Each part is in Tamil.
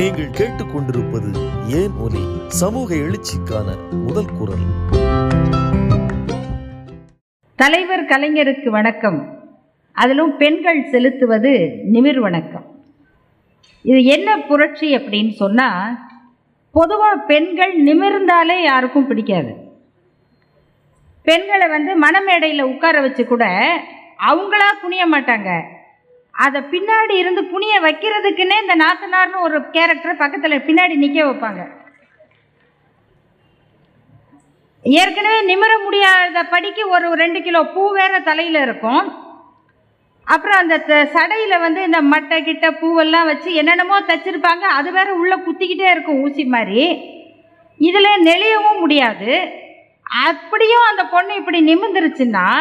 நீங்கள் கேட்டுக்கொண்டிருப்பது ஏன் ஒலி? சமூக எழுச்சிக்கான முதல் குரல். தலைவர் கலைஞருக்கு வணக்கம். அதிலும் பெண்கள் செலுத்துவது நிமிர் வணக்கம். இது என்ன புரட்சி அப்படின்னு சொன்னால் பொதுவாக பெண்கள் நிமிர்ந்தாலே யாருக்கும் பிடிக்காது. பெண்களை வந்து மனமேடையில் உட்கார வச்சு கூட அவங்களா குனிய மாட்டாங்க. அதை பின்னாடி இருந்து புனியை வைக்கிறதுக்குன்னே இந்த நாத்தனார்னு ஒரு கேரக்டர் பக்கத்தில் பின்னாடி நிற்க வைப்பாங்க. ஏற்கனவே நிமிர முடியாத படிக்கு ஒரு ரெண்டு கிலோ பூ வேற தலையில் இருக்கும். அப்புறம் அந்த த- வந்து இந்த மட்டை கிட்ட பூவெல்லாம் வச்சு என்னென்னமோ தச்சிருப்பாங்க. அது வேற உள்ளே குத்திக்கிட்டே இருக்கும் ஊசி மாதிரி. இதில் நெளியவும் முடியாது. அப்படியும் அந்த பொண்ணு இப்படி நிமிர்ந்துருச்சுன்னா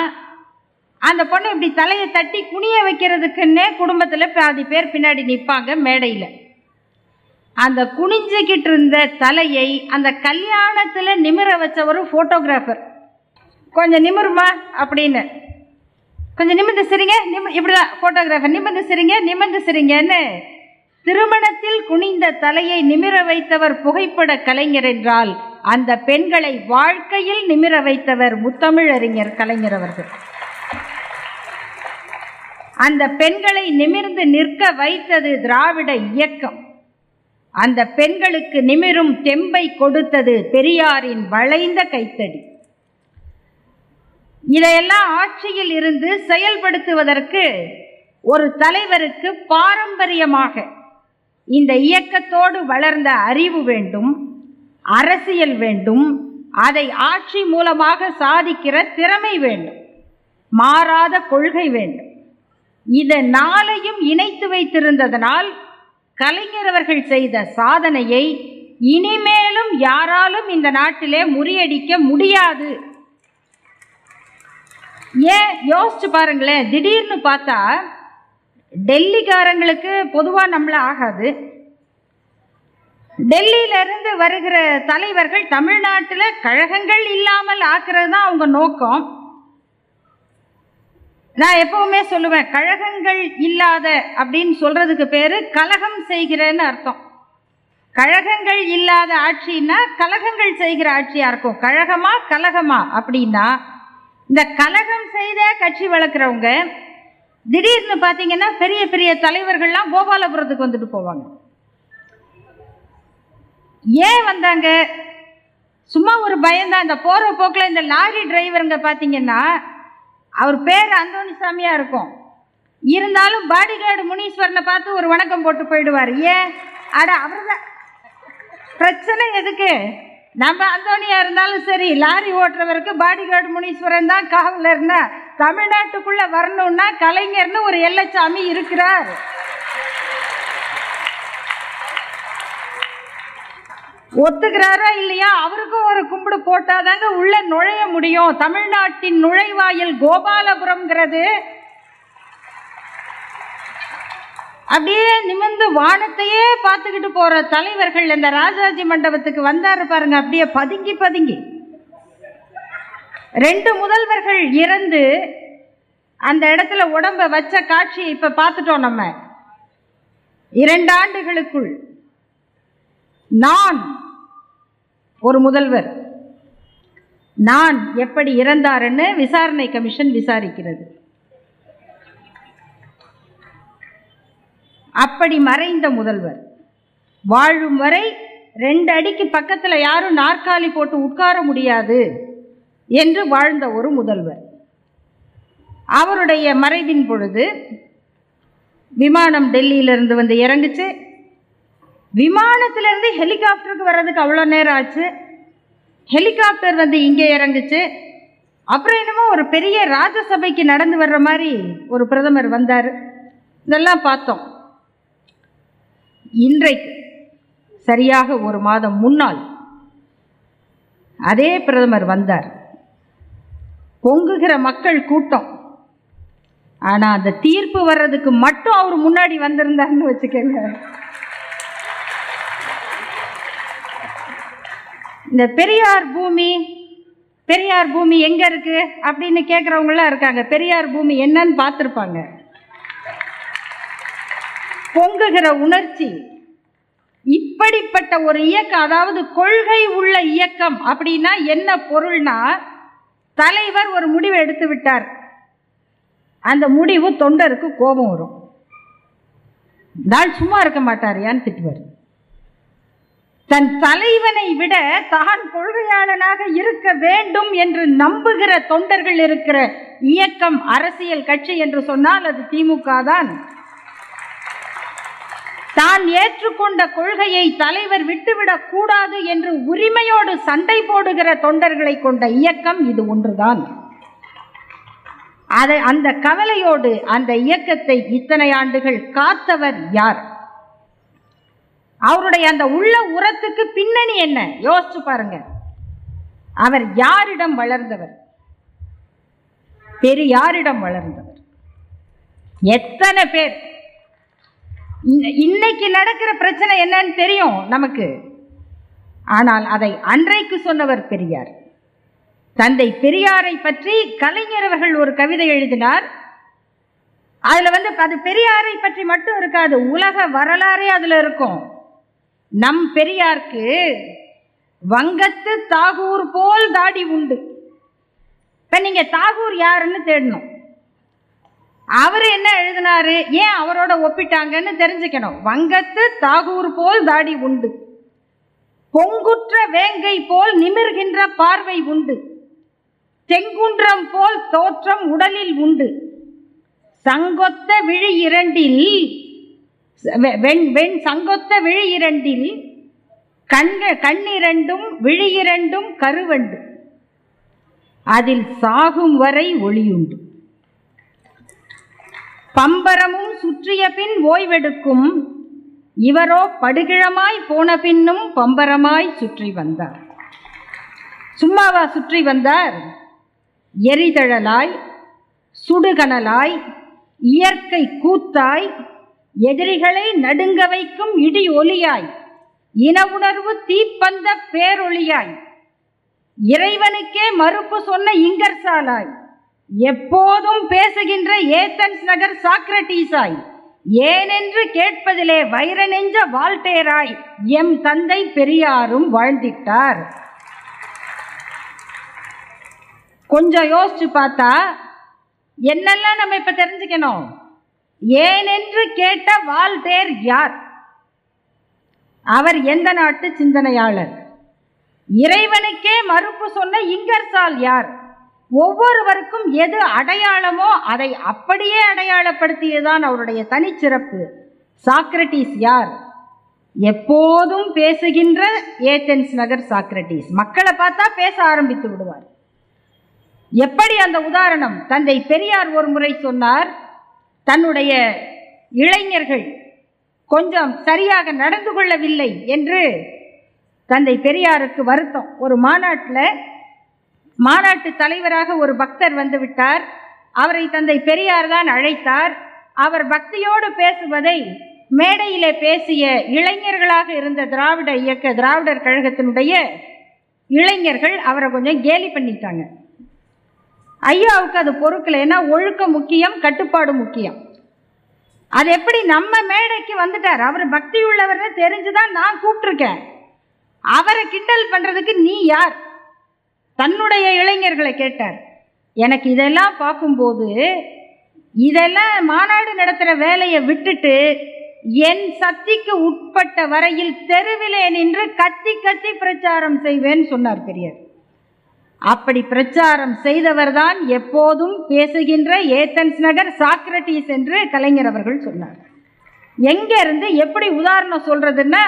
அந்த பொண்ணு இப்படி தலையை தட்டி குனிய வைக்கிறதுக்குன்னே குடும்பத்தில் பாதி பேர் பின்னாடி நிற்பாங்க மேடையில். அந்த குனிஞ்சுக்கிட்டு இருந்த தலையை அந்த கல்யாணத்தில் நிமிர வச்ச ஒரு ஃபோட்டோகிராஃபர் கொஞ்சம் நிமிருமா அப்படின்னு. கொஞ்சம் நிமிர்ந்து சிரிங்க நிம் இப்படிதான் ஃபோட்டோகிராஃபர் நிமிர்ந்து சிரிங்க நிமிர்ந்து சிரிங்கன்னு திருமணத்தில் குனிந்த தலையை நிமிர வைத்தவர் புகைப்பட கலைஞர் என்றால் அந்த பெண்களை வாழ்க்கையில் நிமிர வைத்தவர் முத்தமிழறிஞர் கலைஞர் அவர்கள். அந்த பெண்களை நிமிர்ந்து நிற்க வைத்தது திராவிட இயக்கம். அந்த பெண்களுக்கு நிமிரும் தெம்பை கொடுத்தது பெரியாரின் வளைந்த கைத்தடி. இதையெல்லாம் ஆட்சியில் இருந்து செயல்படுத்துவதற்கு ஒரு தலைவருக்கு பாரம்பரியமாக இந்த இயக்கத்தோடு வளர்ந்த அறிவு வேண்டும் அரசியல் வேண்டும் அதை ஆட்சி மூலமாக சாதிக்கிற திறமை வேண்டும் மாறாத கொள்கை வேண்டும். இதை நாளையும் இணைத்து வைத்திருந்ததனால் கலைஞர் அவர்கள் செய்த சாதனையை இனிமேலும் யாராலும் இந்த நாட்டிலே முறியடிக்க முடியாது. ஏன்? யோசிச்சு பாருங்களேன். திடீர்னு பார்த்தா டெல்லிக்காரங்களுக்கு பொதுவாக நம்மள ஆகாது. டெல்லியிலிருந்து வருகிற தலைவர்கள் தமிழ்நாட்டில் கழகங்கள் இல்லாமல் ஆக்குறது தான் அவங்க நோக்கம். நான் எப்பவுமே சொல்லுவேன் கழகங்கள் இல்லாத அப்படின்னு சொல்றதுக்கு பேரு கலகம் செய்கிறேன்னு அர்த்தம். கழகங்கள் இல்லாத ஆட்சின்னா கலகங்கள் செய்கிற ஆட்சியா இருக்கும். கழகமா கலகமா அப்படின்னா இந்த கலகம் செய்த கட்சி வளர்க்குறவங்க திடீர்னு பார்த்தீங்கன்னா பெரிய பெரிய தலைவர்கள்லாம் கோபாலபுரத்துக்கு வந்துட்டு போவாங்க. ஏன் வந்தாங்க? சும்மா ஒரு பயம்தான். இந்த போகிற போக்கில் இந்த லாரி டிரைவருங்க பார்த்தீங்கன்னா அவர் பேர் அந்தோணி சாமியாக இருக்கும். இருந்தாலும் பாடிகார்டு முனீஸ்வரனை பார்த்து ஒரு வணக்கம் போட்டு போயிடுவார். ஏன் அட அவர்தான் பிரச்சனை எதுக்கு? நம்ம அந்தோனியா இருந்தாலும் சரி லாரி ஓட்டுறவருக்கு பாடிகார்டு முனீஸ்வரன் தான் காவலர்னா தமிழ்நாட்டுக்குள்ளே வரணும்னா கலைஞர்னு ஒரு எல்லச்சாமி இருக்கிறார். ஒத்துக்கிறாரா இல்லையா? அவருக்கும் ஒரு கும்பிடு போட்டாதாங்க உள்ள நுழைய முடியும். தமிழ்நாட்டின் நுழைவாயில் கோபாலபுரம்ங்கிறது. அப்படியே நிமிர்ந்து வானத்தையே பார்த்துக்கிட்டு போற தலைவர்கள் இந்த ராஜாஜி மண்டபத்துக்கு வந்தாரு பாருங்க. அப்படியே பதுங்கி பதுங்கி. ரெண்டு முதல்வர்கள் இறந்து அந்த இடத்துல உடம்ப வச்ச காட்சி இப்ப பார்த்துட்டோம் நம்ம. இரண்டு ஆண்டுகளுக்குள் நான் ஒரு முதல்வர். நான் எப்படி இறந்தாருன்னு விசாரணை கமிஷன் விசாரிக்கிறது. அப்படி மறைந்த முதல்வர். வாழும் வரை ரெண்டு அடிக்கு பக்கத்தில் யாரும் நாற்காலி போட்டு உட்கார முடியாது என்று வாழ்ந்த ஒரு முதல்வர். அவருடைய மறைவின் பொழுது விமானம் டெல்லியிலிருந்து வந்து இறங்குச்சு. விமானத்திலிருந்து ஹெலிகாப்டருக்கு வர்றதுக்கு அவ்வளோ நேரம் ஆச்சு. ஹெலிகாப்டர் வந்து இங்கே இறங்குச்சு. அப்புறம் என்னமோ ஒரு பெரிய ராஜசபைக்கு நடந்து வர்ற மாதிரி ஒரு பிரதமர் வந்தார். இதெல்லாம் பார்த்தோம். இன்றைக்கு சரியாக ஒரு மாதம் முன்னால் அதே பிரதமர் வந்தார். பொங்குகிற மக்கள் கூட்டம். ஆனால் அந்த தீர்ப்பு வர்றதுக்கு மட்டும் அவர் முன்னாடி வந்திருந்தாருன்னு வச்சுக்கோங்க. இந்த பெரியார் பூமி பெரியார் பூமி எங்கே இருக்கு அப்படின்னு கேட்குறவங்களாம் இருக்காங்க. பெரியார் பூமி என்னன்னு பார்த்துருப்பாங்க. பொங்குகிற உணர்ச்சி. இப்படிப்பட்ட ஒரு இயக்கம் அதாவது கொள்கை உள்ள இயக்கம் அப்படின்னா என்ன பொருள்னா தலைவர் ஒரு முடிவை எடுத்து விட்டார். அந்த முடிவு தொண்டருக்கு கோபம் வரும். நாள் சும்மா இருக்க மாட்டாரியான்னு திட்டுவார். தன் தலைவனை விட தான் கொள்கையாளனாக இருக்க வேண்டும் என்று நம்புகிற தொண்டர்கள் இருக்கிற இயக்கம் அரசியல் கட்சி என்று சொன்னால் அது திமுக தான். தான் ஏற்றுக்கொண்ட கொள்கையை தலைவர் விட்டுவிடக் கூடாது என்று உரிமையோடு சண்டை போடுகிற தொண்டர்களை கொண்ட இயக்கம் இது ஒன்றுதான். அதை அந்த கவலையோடு அந்த இயக்கத்தை இத்தனை ஆண்டுகள் காத்தவர் யார்? அவருடைய அந்த உள்ள உரத்துக்கு பின்னணி என்ன? யோசிச்சு பாருங்க. அவர் யாரிடம் வளர்ந்தவர்? பெரியாரிடம் வளர்ந்தவர்? எத்தனை பேர்? இன்னைக்கு நடக்கிற பிரச்சனை என்னன்னு தெரியும் நமக்கு. ஆனால் அதை அன்றைக்கு சொன்னவர் பெரியார். தந்தை பெரியாரை பற்றி கலைஞர் அவர்கள் ஒரு கவிதை எழுதினார். அதுல வந்து அது பெரியாரை பற்றி மட்டும் இருக்காது உலக வரலாறே அதுல இருக்கும். நம் பெரியார்க்கு வங்கத்து தாகூர் போல் தாடி உண்டு. இப்போ நீங்கள் தாகூர் யாருன்னு தேடணும். அவர் என்ன எழுதினாரு? ஏன் அவரோட ஒப்பிட்டாங்கன்னு தெரிஞ்சுக்கணும். வங்கத்து தாகூர் போல் தாடி உண்டு. பொங்குற்ற வேங்கை போல் நிமிர்கின்ற பார்வை உண்டு. செங்குன்றம் போல் தோற்றம் உடலில் உண்டு. சங்கொத்த விழி இரண்டில் வெண் வெண் சங்கொத்த விழி இரண்டில் கண்க கண்ணிரண்டும் விழியிரண்டும் கருவண்டு. அதில் சாகும் வரை ஒளியுண்டு. பம்பரமும் சுற்றிய பின் ஓய்வெடுக்கும் இவரோ படுகிழமாய் போன பின்னும் பம்பரமாய் சுற்றி வந்தார். சும்மாவா சுற்றி வந்தார்? எரிதழலாய் சுடுகனலாய் இயற்கை கூத்தாய் எதிரிகளை நடுங்க வைக்கும் இடி ஒலியாய். இன உணர்வு தீப்பந்த பேரொளியாய் இறைவனுக்கே மறுப்பு சொன்ன இங்கர்சாலாய் எப்போதும் பேசுகின்ற ஏத்தன்ஸ் நகர் சாக்ரட்டீஸாய் ஏனென்று கேட்பதிலே வைர நெஞ்ச வால்டேராய். எம் தந்தை பெரியாரும் வாழ்ந்திட்டார். கொஞ்சம் யோசிச்சு பார்த்தா என்னெல்லாம் நம்ம இப்ப தெரிஞ்சுக்கணும்? ஏனென்று கேட்ட வால்டேர் யார்? அவர் எந்த நாட்டு சிந்தனையாளர்? இறைவனுக்கே மறுப்பு சொன்ன இங்கர்சால் யார்? ஒவ்வொருவருக்கும் எது அடையாளமோ அதை அப்படியே அடையாளப்படுத்தியதுதான் அவருடைய தனிச்சிறப்பு. சாக்ரட்டிஸ் யார்? எப்போதும் பேசுகின்ற ஏத்தென்ஸ் நகர் சாக்ரட்டிஸ் மக்களை பார்த்தா பேச ஆரம்பித்து விடுவார். எப்படி அந்த உதாரணம்? தந்தை பெரியார் ஒரு முறை சொன்னார் தன்னுடைய இளைஞர்கள் கொஞ்சம் சரியாக நடந்து கொள்ளவில்லை என்று தந்தை பெரியாருக்கு வருத்தம். ஒரு மாநாட்டில் மாநாட்டு தலைவராக ஒரு பக்தர் வந்துவிட்டார். அவரை தந்தை பெரியார் தான் அழைத்தார். அவர் பக்தியோடு பேசுவதை மேடையிலே பேசிய இளைஞர்களாக இருந்த திராவிட இயக்க திராவிடர் கழகத்தினுடைய இளைஞர்கள் அவரை கொஞ்சம் கேலி பண்ணிட்டாங்க. ஐயாவுக்கு அது பொறுக்கல. ஏன்னா ஒழுக்கம் முக்கியம் கட்டுப்பாடு முக்கியம். அது எப்படி நம்ம மேடைக்கு வந்துட்டார்? அவர் பக்தி உள்ளவர்னு தெரிஞ்சுதான் நான் கூப்பிட்டுருக்கேன். அவரை கிண்டல் பண்ணுறதுக்கு நீ யார்? தன்னுடைய இளைஞர்களை கேட்டார். எனக்கு இதெல்லாம் பார்க்கும்போது இதெல்லாம் மாநாடு நடத்துகிற வேலையை விட்டுட்டு என் சக்திக்கு உட்பட்ட வரையில் தெருவிலே நின்று கத்தி கத்தி பிரச்சாரம் செய்வேன்னு சொன்னார் பெரியார். அப்படி பிரச்சாரம் செய்தவர்தான் எப்போதும் பேசுகின்ற ஏத்தன்ஸ் நகர் சாக்ரட்டிஸ் என்று கலைஞர் அவர்கள் சொன்னார். எங்கேருந்து எப்படி உதாரணம் சொல்றதுன்னா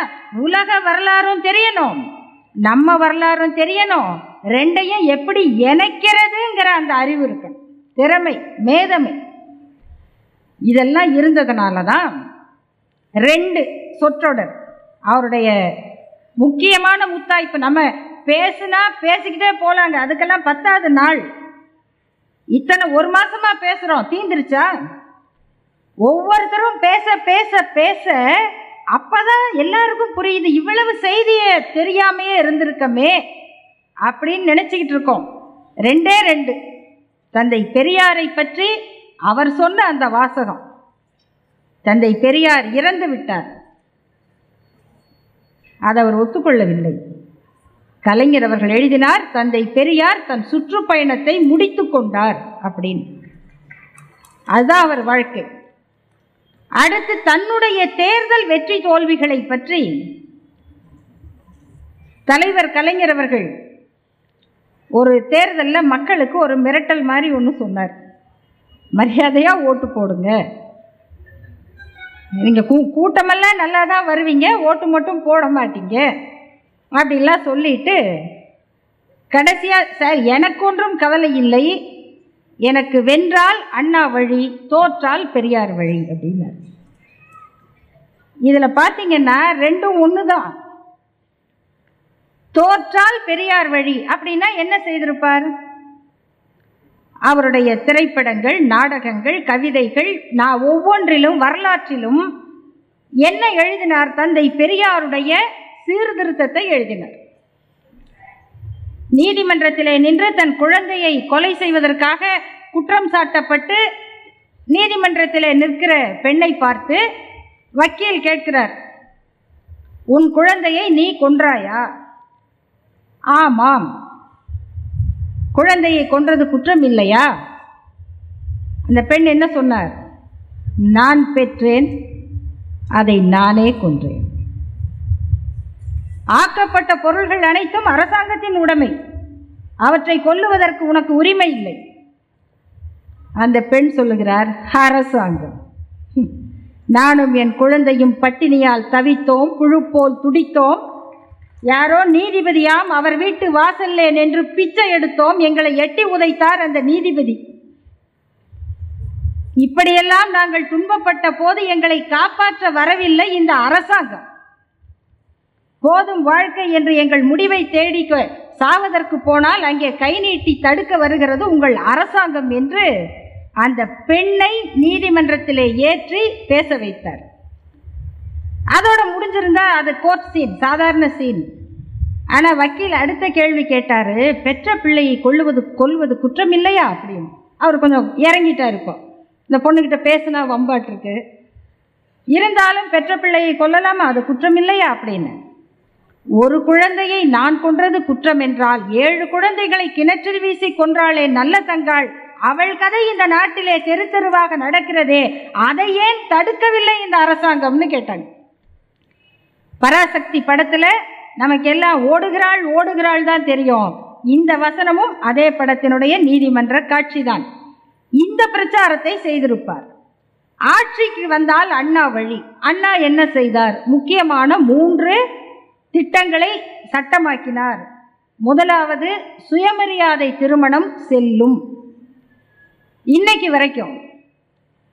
உலக வரலாறும் தெரியணும் நம்ம வரலாறும் தெரியணும் ரெண்டையும் எப்படி இணைக்கிறதுங்கிற அந்த அறிவு இருக்கணும். திறமை மேதமை. இதெல்லாம் இருந்ததுனால தான் ரெண்டு சொற்றொடர் அவருடைய முக்கியமான முத்தாய்ப்பு நம்ம பேசுனா பேசிக்கிட்டே போலாங்க. அதுக்கெல்லாம் பத்தாவது நாள். இத்தனை ஒரு மாசமா பேசுறோம். தீந்துருச்சா? ஒவ்வொருத்தரும் பேச பேச பேச அப்பதான் எல்லாருக்கும் புரியுது. இவ்வளவு செய்தியை தெரியாமையே இருந்திருக்கமே அப்படின்னு நினைச்சுக்கிட்டு இருக்கோம். ரெண்டே ரெண்டு. தந்தை பெரியாரை பற்றி அவர் சொன்ன அந்த வாசகம். தந்தை பெரியார் இறந்து விட்டார். அதை அவர் ஒத்துக்கொள்ளவில்லை. கலைஞர் அவர்கள் எழுதினார் தந்தை பெரியார் தன் சுற்றுப்பயணத்தை முடித்து கொண்டார் அப்படின்னு. அதுதான் அவர் வாழ்க்கை. அடுத்து தன்னுடைய தேர்தல் வெற்றி தோல்விகளை பற்றி தலைவர் கலைஞர் அவர்கள் ஒரு தேர்தலில் மக்களுக்கு ஒரு மிரட்டல் மாதிரி ஒன்று சொன்னார். மரியாதையாக ஓட்டு போடுங்க. நீங்கள் கூ கூட்டமெல்லாம் நல்லா தான் வருவீங்க ஓட்டு மட்டும் போட மாட்டீங்க. அப்படிலாம் சொல்லிட்டு கடைசியாக சார் எனக்கு ஒன்றும் கவலை இல்லை. எனக்கு வென்றால் அண்ணா வழி தோற்றால் பெரியார் வழி அப்படின்னார். இதில் பார்த்தீங்கன்னா ரெண்டும் ஒன்று தான் தோற்றால் பெரியார் வழி அப்படின்னா என்ன செய்திருப்பார்? அவருடைய திரைப்படங்கள் நாடகங்கள் கவிதைகள் நான் ஒவ்வொன்றிலும் வரலாற்றிலும் என்ன எழுதினார் தந்தை பெரியாருடைய சீர்திருத்தத்தை எழுதினார். நீதிமன்றத்திலே நின்று தன் குழந்தையை கொலை செய்வதற்காக குற்றம் சாட்டப்பட்டு நீதிமன்றத்திலே நிற்கிற பெண்ணை பார்த்து வக்கீல் கேட்கிறார் உன் குழந்தையை நீ கொன்றாயா? ஆமாம். குழந்தையை கொன்றது குற்றம் இல்லையா? அந்த பெண் என்ன சொன்னார்? நான் பெற்றேன் அதை நானே கொன்றேன். ஆக்கப்பட்ட பொருள்கள் அனைத்தும் அரசாங்கத்தின் உடைமை. அவற்றை கொல்லுவதற்கு உனக்கு உரிமை இல்லை. அந்த பெண் சொல்லுகிறார் அரசாங்கம். நானும் என் குழந்தையும் பட்டினியால் தவித்தோம் புழுப்போல் துடித்தோம். யாரோ நீதிபதியாம் அவர் வீட்டு வாசல்லே நின்று பிச்சை எடுத்தோம். எங்களை எட்டி உதைத்தார் அந்த நீதிபதி. இப்படியெல்லாம் நாங்கள் துன்பப்பட்ட போது எங்களை காப்பாற்ற வரவில்லை இந்த அரசாங்கம். போதும் வாழ்க்கை என்று எங்கள் முடிவை தேடி கொ- சாவதற்கு போனால் அங்கே கை நீட்டி தடுக்க வருகிறது உங்கள் அரசாங்கம் என்று அந்த பெண்ணை நீதிமன்றத்திலே ஏற்றி பேச வைத்தார். அதோட முடிஞ்சிருந்தா அது கோர்ட் சீன் சாதாரண சீன் ஆனால் வக்கீல் அடுத்த கேள்வி கேட்டார் பெற்ற பிள்ளையை கொள்ளுவது கொல்வது குற்றம் இல்லையா அப்படின்னு. அவர் கொஞ்சம் இறங்கிட்டா இருக்கும் இந்த பொண்ணுக்கிட்ட பேசுனா வம்பாட்டிருக்கு. இருந்தாலும் பெற்ற பிள்ளையை கொல்லலாமா? அது குற்றம் இல்லையா அப்படின்னு. ஒரு குழந்தையை நான் கொன்றது குற்றம் என்றால் ஏழு குழந்தைகளை கிணற்றில் வீசி கொன்றாளே நல்ல தங்காள். அவள் கதை இந்த நாட்டிலே தெரு தெருவாக நடக்கிறதே. அதை ஏன் தடுக்கவில்லை இந்த அரசாங்கம்னு கேட்டாங்க. பராசக்தி படத்துல நமக்கு எல்லாம் ஓடுகிறாள் ஓடுகிறாள் தான் தெரியும். இந்த வசனமும் அதே படத்தினுடைய நீதிமன்ற காட்சிதான். இந்த பிரச்சாரத்தை செய்திருப்பார். ஆட்சிக்கு வந்தால் அண்ணா வழி. அண்ணா என்ன செய்தார்? முக்கியமான மூன்று திட்டங்களை சட்டமாக்கினார். முதலாவது சுயமரியாதை திருமணம் செல்லும். இன்னைக்கு வரைக்கும்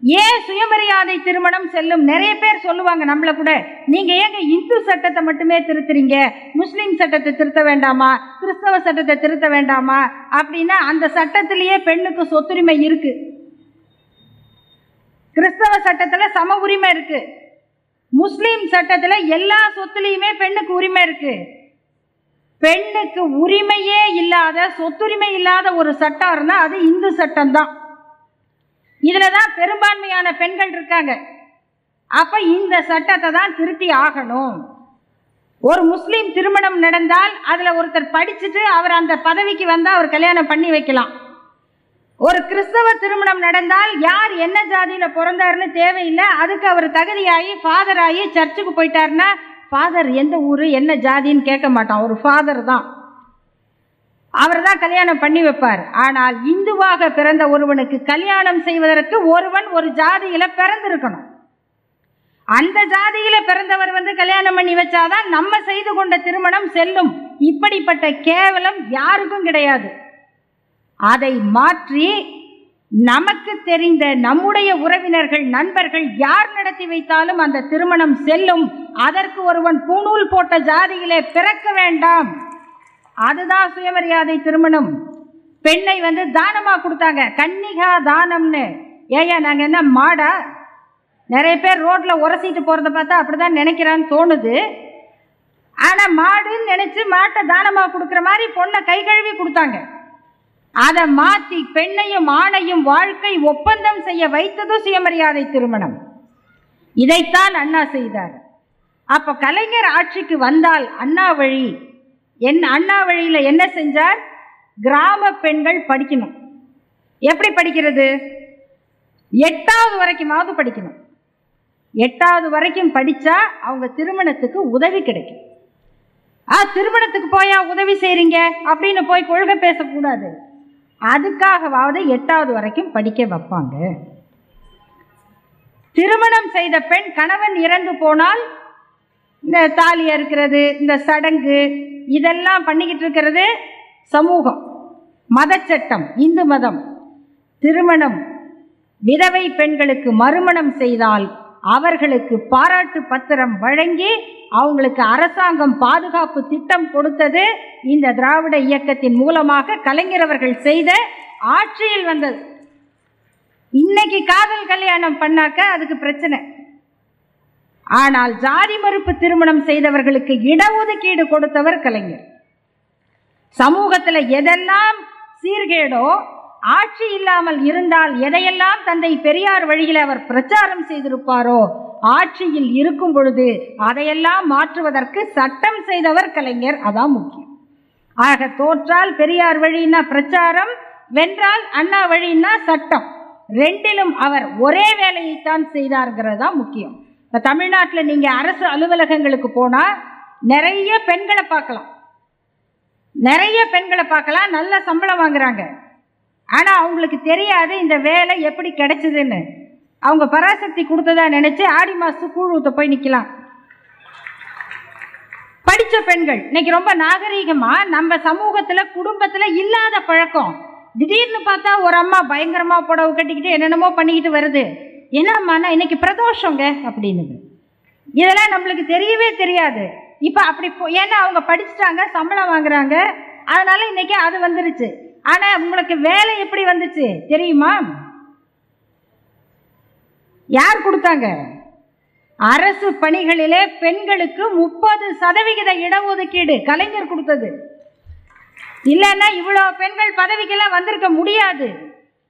ஏன் சுயமரியாதை திருமணம் செல்லும்? நிறைய பேர் சொல்லுவாங்க நம்மள கூட நீங்க ஏங்க இந்து சட்டத்தை மட்டுமே திருத்துறீங்க? முஸ்லீம் சட்டத்தை திருத்த வேண்டாமா? கிறிஸ்தவ சட்டத்தை திருத்த வேண்டாமா? அப்படின்னா அந்த சட்டத்திலேயே பெண்ணுக்கு சொத்துரிமை இருக்கு. கிறிஸ்தவ சட்டத்துல சம உரிமை இருக்கு. முஸ்லீம் சட்டத்தில் எல்லா சொத்துலேயுமே பெண்ணுக்கு உரிமை இருக்கு. பெண்ணுக்கு உரிமையே இல்லாத சொத்துரிமை இல்லாத ஒரு சட்டம் இருந்தால் அது இந்து சட்டம் தான் இதில் தான் பெரும்பான்மையான பெண்கள் இருக்காங்க. அப்போ இந்த சட்டத்தை தான் திருத்தி ஆகணும். ஒரு முஸ்லீம் திருமணம் நடந்தால் அதில் ஒருத்தர் படிச்சுட்டு அவர் அந்த பதவிக்கு வந்தால் அவர் கல்யாணம் பண்ணி வைக்கலாம். ஒரு கிறிஸ்தவ திருமணம் நடந்தால் யார் என்ன ஜாதியில பிறந்தாருன்னு தேவையில்லை. அதுக்கு அவர் தகுதியாகி ஃபாதர் ஆகி சர்ச்சுக்கு போயிட்டாருன்னா ஃபாதர் எந்த ஊர் என்ன ஜாதின்னு கேட்க மாட்டான். ஒரு ஃபாதர் தான். அவர் தான் கல்யாணம் பண்ணி வைப்பார். ஆனால் இந்துவாக பிறந்த ஒருவனுக்கு கல்யாணம் செய்வதற்கு ஒருவன் ஒரு ஜாதியில் பிறந்திருக்கணும். அந்த ஜாதியில் பிறந்தவர் வந்து கல்யாணம் பண்ணி வச்சாதான் நம்ம செய்து கொண்ட திருமணம் செல்லும். இப்படிப்பட்ட கேவலம் யாருக்கும் கிடையாது. அதை மாற்றி நமக்கு தெரிந்த நம்முடைய உறவினர்கள் நண்பர்கள் யார் நடத்தி வைத்தாலும் அந்த திருமணம் செல்லும். அதற்கு ஒருவன் பூணூல் போட்ட ஜாதியிலே பிறக்க வேண்டாம். அதுதான் சுயமரியாதை திருமணம். பெண்ணை வந்து தானமா கொடுத்தாங்க? கன்னிகா தானம்னு. ஏயா நாங்க என்ன மாடா? நிறைய பேர் ரோட்ல உரசிட்டு போகிறத பார்த்தா அப்படிதான் நினைக்கிறான்னு தோணுது. ஆனா மாடுன்னு நினைச்சு மாட்டை தானமா கொடுக்குற மாதிரி பொண்ணை கை கழுவி கொடுத்தாங்க. அதை மாற்றி பெண்ணையும் ஆணையும் வாழ்க்கை ஒப்பந்தம் செய்ய வைத்ததும் சுயமரியாதை திருமணம். இதைத்தான் அண்ணா செய்தார். அப்போ கலைஞர் ஆட்சிக்கு வந்தால் அண்ணா வழி என் அண்ணா வழியில் என்ன செஞ்சார்? கிராம பெண்கள் படிக்கணும். எப்படி படிக்கிறது? எட்டாவது வரைக்குமாவது படிக்கணும். எட்டாவது வரைக்கும் படித்தா அவங்க திருமணத்துக்கு உதவி கிடைக்கும். ஆ திருமணத்துக்கு போயா உதவி செய்கிறீங்க அப்படின்னு போய் கொள்கை பேசக்கூடாது. அதுக்காகவாவது எட்டாவது வரைக்கும் படிக்க வைப்பாங்க. திருமணம் செய்த பெண் கணவன் இறந்து போனால் இந்த தாலி அறுக்கிறது இந்த சடங்கு இதெல்லாம் பண்ணிக்கிட்டு இருக்கிறது சமூகம். மதச்சட்டம் இந்து மதம். திருமணம் விதவை பெண்களுக்கு மறுமணம் செய்தால் அவர்களுக்கு பாராட்டு பத்திரம் வழங்கி அவங்களுக்கு அரசாங்கம் பாதுகாப்பு திட்டம் கொடுத்தது. இந்த திராவிட இயக்கத்தின் மூலமாக கலைஞர் அவர்கள் செய்த ஆட்சியில் வந்தது. இன்னைக்கு காதல் கல்யாணம் பண்ணாக்க அதுக்கு பிரச்சனை. ஆனால் ஜாதி மறுப்பு திருமணம் செய்தவர்களுக்கு இடஒதுக்கீடு கொடுத்தவர் கலைஞர். சமூகத்தில் எதெல்லாம் சீர்கேடோ ஆட்சி இல்லாமல் இருந்தால் எதையெல்லாம் தந்தை பெரியார் வழியில் அவர் பிரச்சாரம் செய்திருப்பாரோ ஆட்சியில் இருக்கும் பொழுது அதையெல்லாம் மாற்றுவதற்கு சட்டம் செய்தவர் கலைஞர். அதான் முக்கியம். ஆக தோற்றால் பெரியார் வழின்னா பிரச்சாரம் வென்றால் அண்ணா வழின்னா சட்டம். ரெண்டிலும் அவர் ஒரே வேலையைத்தான் செய்தார்ங்கிறது தான் முக்கியம். இப்போ தமிழ்நாட்டில் நீங்கள் அரசு அலுவலகங்களுக்கு போனால் நிறைய பெண்களை பார்க்கலாம். நிறைய பெண்களை பார்க்கலாம் நல்ல சம்பளம் வாங்குறாங்க. ஆனால் அவங்களுக்கு தெரியாது இந்த வேலை எப்படி கிடைச்சதுன்னு. அவங்க பராசக்தி கொடுத்ததா நினச்சி ஆடி மாதத்து கூழ் போய் நிற்கலாம் படித்த பெண்கள் இன்னைக்கு ரொம்ப நாகரீகமாக நம்ம சமூகத்தில் குடும்பத்தில் இல்லாத பழக்கம். திடீர்னு பார்த்தா ஒரு அம்மா பயங்கரமாக புடவை கட்டிக்கிட்டு என்னென்னமோ பண்ணிக்கிட்டு வருது. என்னம்மாண்ணா இன்னைக்கு பிரதோஷங்க அப்படின்னுது. இதெல்லாம் நம்மளுக்கு தெரியவே தெரியாது. இப்போ அப்படி ஏன்னா அவங்க படிச்சுட்டாங்க சம்பளம் வாங்குறாங்க. அதனால இன்னைக்கு அது வந்துருச்சு. ஆனால் உங்களுக்கு வேலை எப்படி வந்துச்சு? தெரியுமா? யார் கொடுத்தாங்க? அரசு பணிகளிலே பெண்களுக்கு முப்பது சதவிகித இடஒதுக்கீடு கலைஞர் கொடுத்தது. இல்லைன்னா இவ்வளோ பெண்கள் பதவிக்கெல்லாம் வந்திருக்க முடியாது.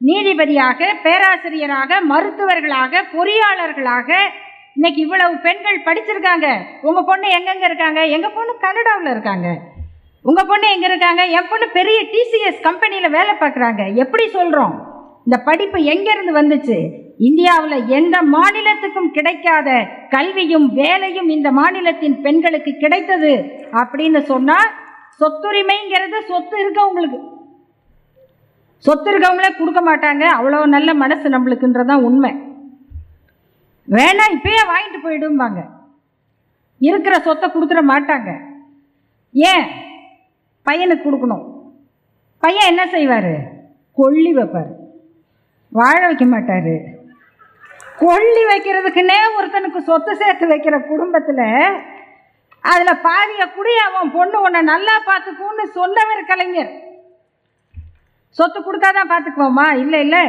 நீதிபதியாக பேராசிரியராக மருத்துவர்களாக பொறியாளர்களாக இன்னைக்கு இவ்வளவு பெண்கள் படிச்சிருக்காங்க. உங்க பொண்ணு எங்கெங்க இருக்காங்க? எங்க பொண்ணு கனடாவில் இருக்காங்க. உங்க பொண்ணு எங்க இருக்காங்க? என் பொண்ணு பெரிய டிசிஎஸ் கம்பெனியில் வேலை பார்க்குறாங்க. எப்படி சொல்றோம்? இந்த படிப்பு எங்கிருந்து வந்துச்சு? இந்தியாவில் எந்த மாநிலத்துக்கும் கிடைக்காத கல்வியும் வேலையும் இந்த மாநிலத்தின் பெண்களுக்கு கிடைத்தது அப்படின்னு சொன்னால் சொத்துரிமைங்கிறது சொத்து இருக்கவங்களுக்கு. சொத்து இருக்கவங்களே கொடுக்க மாட்டாங்க. அவ்வளோ நல்ல மனசு நம்மளுக்குன்றதான் உண்மை. வேணாம் இப்பயே வாங்கிட்டு போயிடும்பாங்க. இருக்கிற சொத்தை கொடுத்துட மாட்டாங்க. ஏன்? பையனுக்கு கொடுக்கணும். பையன் என்ன செய்வார்? கொல்லி வைப்பார். வாழ வைக்க மாட்டார். கொல்லி வைக்கிறதுக்குன்னே ஒருத்தனுக்கு சொத்து சேர்த்து வைக்கிற குடும்பத்தில் அதில் பாதிய குடி அவன் பொண்ணு உன்னை நல்லா பார்த்துக்குன்னு சொன்னவர் கலைஞர். சொத்து கொடுத்தாதான் பார்த்துக்குவோமா? இல்லை இல்லை.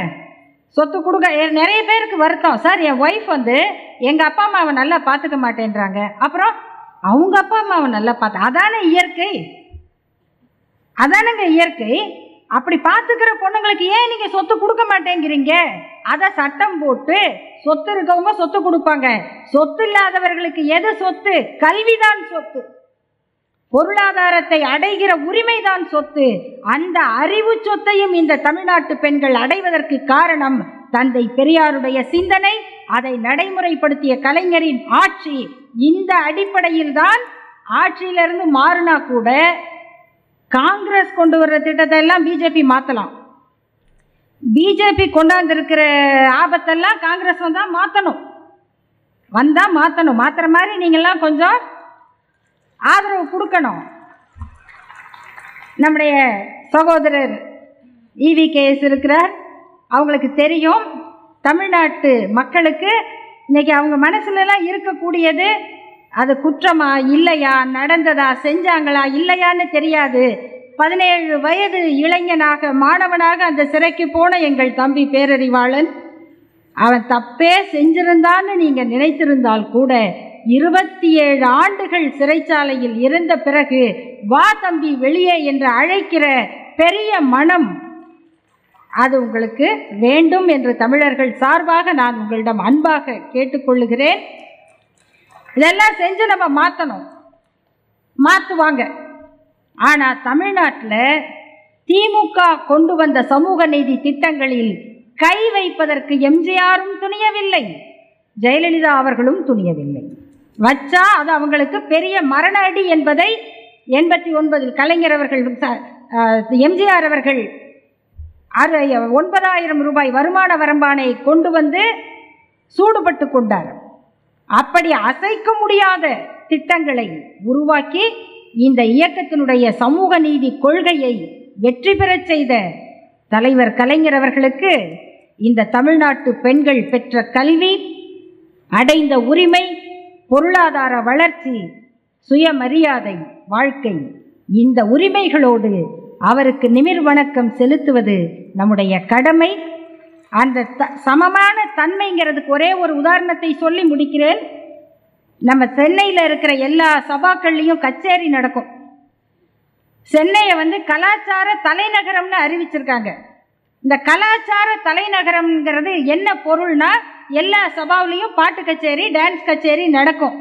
சொத்து கொடுக்க எ- நிறைய பேருக்கு வருத்தம். சார் என் ஒய்ஃப் வந்து எங்கள் அப்பா அம்மாவை நல்லா பார்த்துக்க மாட்டேன்றாங்க. அப்புறம் அவங்க அப்பா அம்மாவை நல்லா பார்த்து அதானே இயற்கை? அதானுங்க இயற்கை? அப்படி பார்த்துக்கிற பொண்ணுங்களுக்கு ஏன் நீங்கள் சொத்து கொடுக்க மாட்டேங்கிறீங்க? அதை சட்டம் போட்டு சொத்து இருக்கவங்க சொத்து கொடுப்பாங்க. சொத்து இல்லாதவர்களுக்கு எது சொத்து? கல்விதான் சொத்து. பொருளாதாரத்தை அடைகிற உரிமைதான் சொத்து. அந்த அறிவு சொத்தையும் இந்த தமிழ்நாட்டு பெண்கள் அடைவதற்கு காரணம் தந்தை பெரியாருடைய சிந்தனை அதை நடைமுறைப்படுத்திய கலைஞரின் ஆட்சி. இந்த அடிப்படையில்தான் ஆட்சியிலிருந்து மாறினா கூட காங்கிரஸ் கொண்டு வர்ற திட்டத்தை எல்லாம் பிஜேபி மாற்றலாம் பிஜேபி கொண்டாந்துருக்கிற ஆபத்தெல்லாம் காங்கிரஸ் வந்தால் மாற்றணும் வந்தால் மாற்றணும் மாற்றுற மாதிரி நீங்கள்லாம் கொஞ்சம் ஆதரவு கொடுக்கணும். நம்முடைய சகோதரர் இவி கேஎஸ் இருக்கிறார். அவங்களுக்கு தெரியும். தமிழ்நாட்டு மக்களுக்கு இன்றைக்கி அவங்க மனசுலலாம் இருக்கக்கூடியது அது குற்றமா இல்லையா நடந்ததா செஞ்சாங்களா இல்லையான்னு தெரியாது. பதினேழு வயது இளைஞனாக மாணவனாக அந்த சிறைக்கு போன எங்கள் தம்பி பேரறிவாளன் அவன் தப்பே செஞ்சிருந்தான்னு நீங்கள் நினைத்திருந்தால் கூட இருபத்தி ஏழு ஆண்டுகள் சிறைச்சாலையில் இருந்த பிறகு வா தம்பி வெளியே என்று அழைக்கிற பெரிய மனம் அது உங்களுக்கு வேண்டும் என்று தமிழர்கள் சார்பாக நான் உங்களிடம் அன்பாக கேட்டுக்கொள்ளுகிறேன். இதெல்லாம் செஞ்சு நம்ம மாற்றணும் மாற்றுவாங்க ஆனால் தமிழ்நாட்டில் திமுக கொண்டு வந்த சமூக நீதி திட்டங்களில் கை வைப்பதற்கு எம்ஜிஆரும் துணியவில்லை. ஜெயலலிதா அவர்களும் துணியவில்லை. வச்சா அது அவங்களுக்கு பெரிய மரண அடி என்பதை எண்பத்தி ஒன்பதில் கலைஞர் அவர்கள் எம்ஜிஆர் அவர்கள் அது ஒன்பதாயிரம் ரூபாய் வருமான வரம்பானை கொண்டு வந்து சூடுபட்டு கொண்டார். அப்படி அசைக்க முடியாத திட்டங்களை உருவாக்கி இந்த இயக்கத்தினுடைய சமூக நீதி கொள்கையை வெற்றி பெறச் செய்த தலைவர் கலைஞர் அவர்களுக்கு இந்த தமிழ்நாட்டு பெண்கள் பெற்ற கல்வி அடைந்த உரிமை பொருளாதார வளர்ச்சி சுயமரியாதை வாழ்க்கை இந்த உரிமைகளோடு அவருக்கு நிமிர் வணக்கம் செலுத்துவது நம்முடைய கடமை. அந்த த சமமான தன்மைங்கிறதுக்கு ஒரே ஒரு உதாரணத்தை சொல்லி முடிக்கிறேன். நம்ம சென்னையில் இருக்கிற எல்லா சபாக்கள்லேயும் கச்சேரி நடக்கும். சென்னையை வந்து கலாச்சார தலைநகரம்னு அறிவிச்சிருக்காங்க. இந்த கலாச்சார தலைநகரம்ங்கிறது என்ன பொருள்னா எல்லா சபாவிலையும் பாட்டு கச்சேரி டான்ஸ் கச்சேரி நடக்கும்.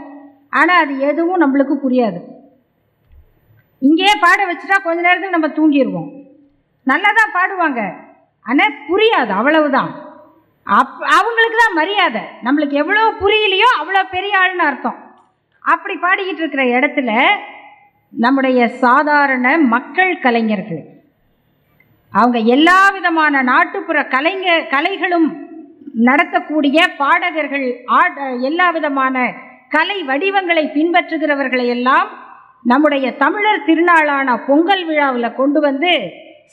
ஆனால் அது எதுவும் நம்மளுக்கு புரியாது. இங்கேயே பாட வச்சுட்டா கொஞ்ச நேரத்துக்கு நம்ம தூங்கிடுவோம் நல்லா தான் பாடுவாங்க. ஆனால் புரியாது அவ்வளவுதான். அப் அவங்களுக்கு தான் மரியாதை. நம்மளுக்கு எவ்வளோ புரியலையோ அவ்வளோ பெரிய ஆள்னு அர்த்தம். அப்படி பாடிக்கிட்டு இருக்கிற இடத்துல நம்முடைய சாதாரண மக்கள் கலைஞர்கள் அவங்க எல்லா விதமான நாட்டுப்புற கலைஞ கலைகளும் நடத்தக்கூடிய பாடகர்கள் ஆட எல்லா விதமான கலை வடிவங்களை பின்பற்றுகிறவர்களை எல்லாம் நம்முடைய தமிழர் திருநாளான பொங்கல் விழாவில் கொண்டு வந்து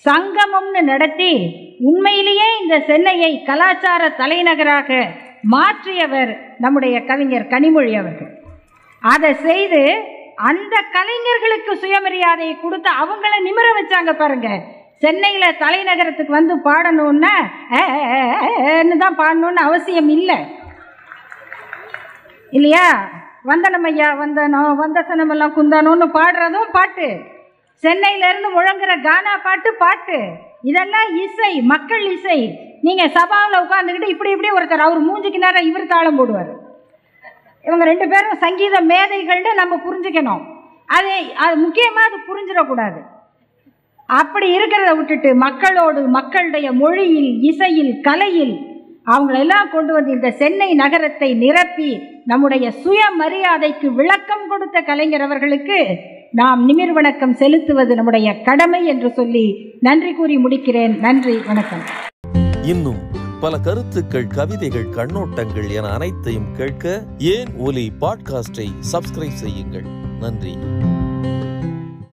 சங்கமம்னு நடத்தி உண்மையிலேயே இந்த சென்னையை கலாச்சார தலைநகராக மாற்றியவர் நம்முடைய கவிஞர் கனிமொழி அவர்கள். அதை செய்து அந்த கலைஞர்களுக்கு சுயமரியாதையை கொடுத்து அவங்கள நிமிர வச்சாங்க பாருங்க. சென்னையில் தலைநகரத்துக்கு வந்து பாடணும்னா தான் பாடணும்னு அவசியம் இல்லை. இல்லையா? வந்தனம் ஐயா வந்தனம் வந்தசனமெல்லாம் குந்தனம்னு பாடுறதும் பாட்டு. சென்னையிலேருந்து முழங்குற கானா பாட்டு பாட்டு. இதெல்லாம் இசை மக்கள் இசை. நீங்கள் சபாவில் உட்காந்துக்கிட்டு இப்படி இப்படி ஒருத்தர் அவர் மூஞ்சிக்கு நேரம் இவர் தாளம் போடுவார். இவங்க ரெண்டு பேரும் சங்கீத மேதைகள்னு நம்ம புரிஞ்சுக்கணும். அது அது முக்கியமாக அது புரிஞ்சிடக்கூடாது. அப்படி இருக்கிறத விட்டுட்டு மக்களோடு மக்களுடைய மொழியில் இசையில் கலையில் அவங்களெல்லாம் கொண்டு வந்து இந்த சென்னை நகரத்தை நிரப்பி நம்முடைய சுயமரியாதைக்கு விளக்கம் கொடுத்த கலைஞர் அவர்களுக்கு நாம் நிமிர் வணக்கம் செலுத்துவது நம்முடைய கடமை என்று சொல்லி நன்றி கூறி முடிக்கிறேன். நன்றி வணக்கம். இன்னும் பல கருத்துக்கள் கவிதைகள் கண்ணோட்டங்கள் என அனைத்தையும் கேட்க ஏன் ஒலி பாட்காஸ்டை சப்ஸ்கிரைப் செய்யுங்கள். நன்றி.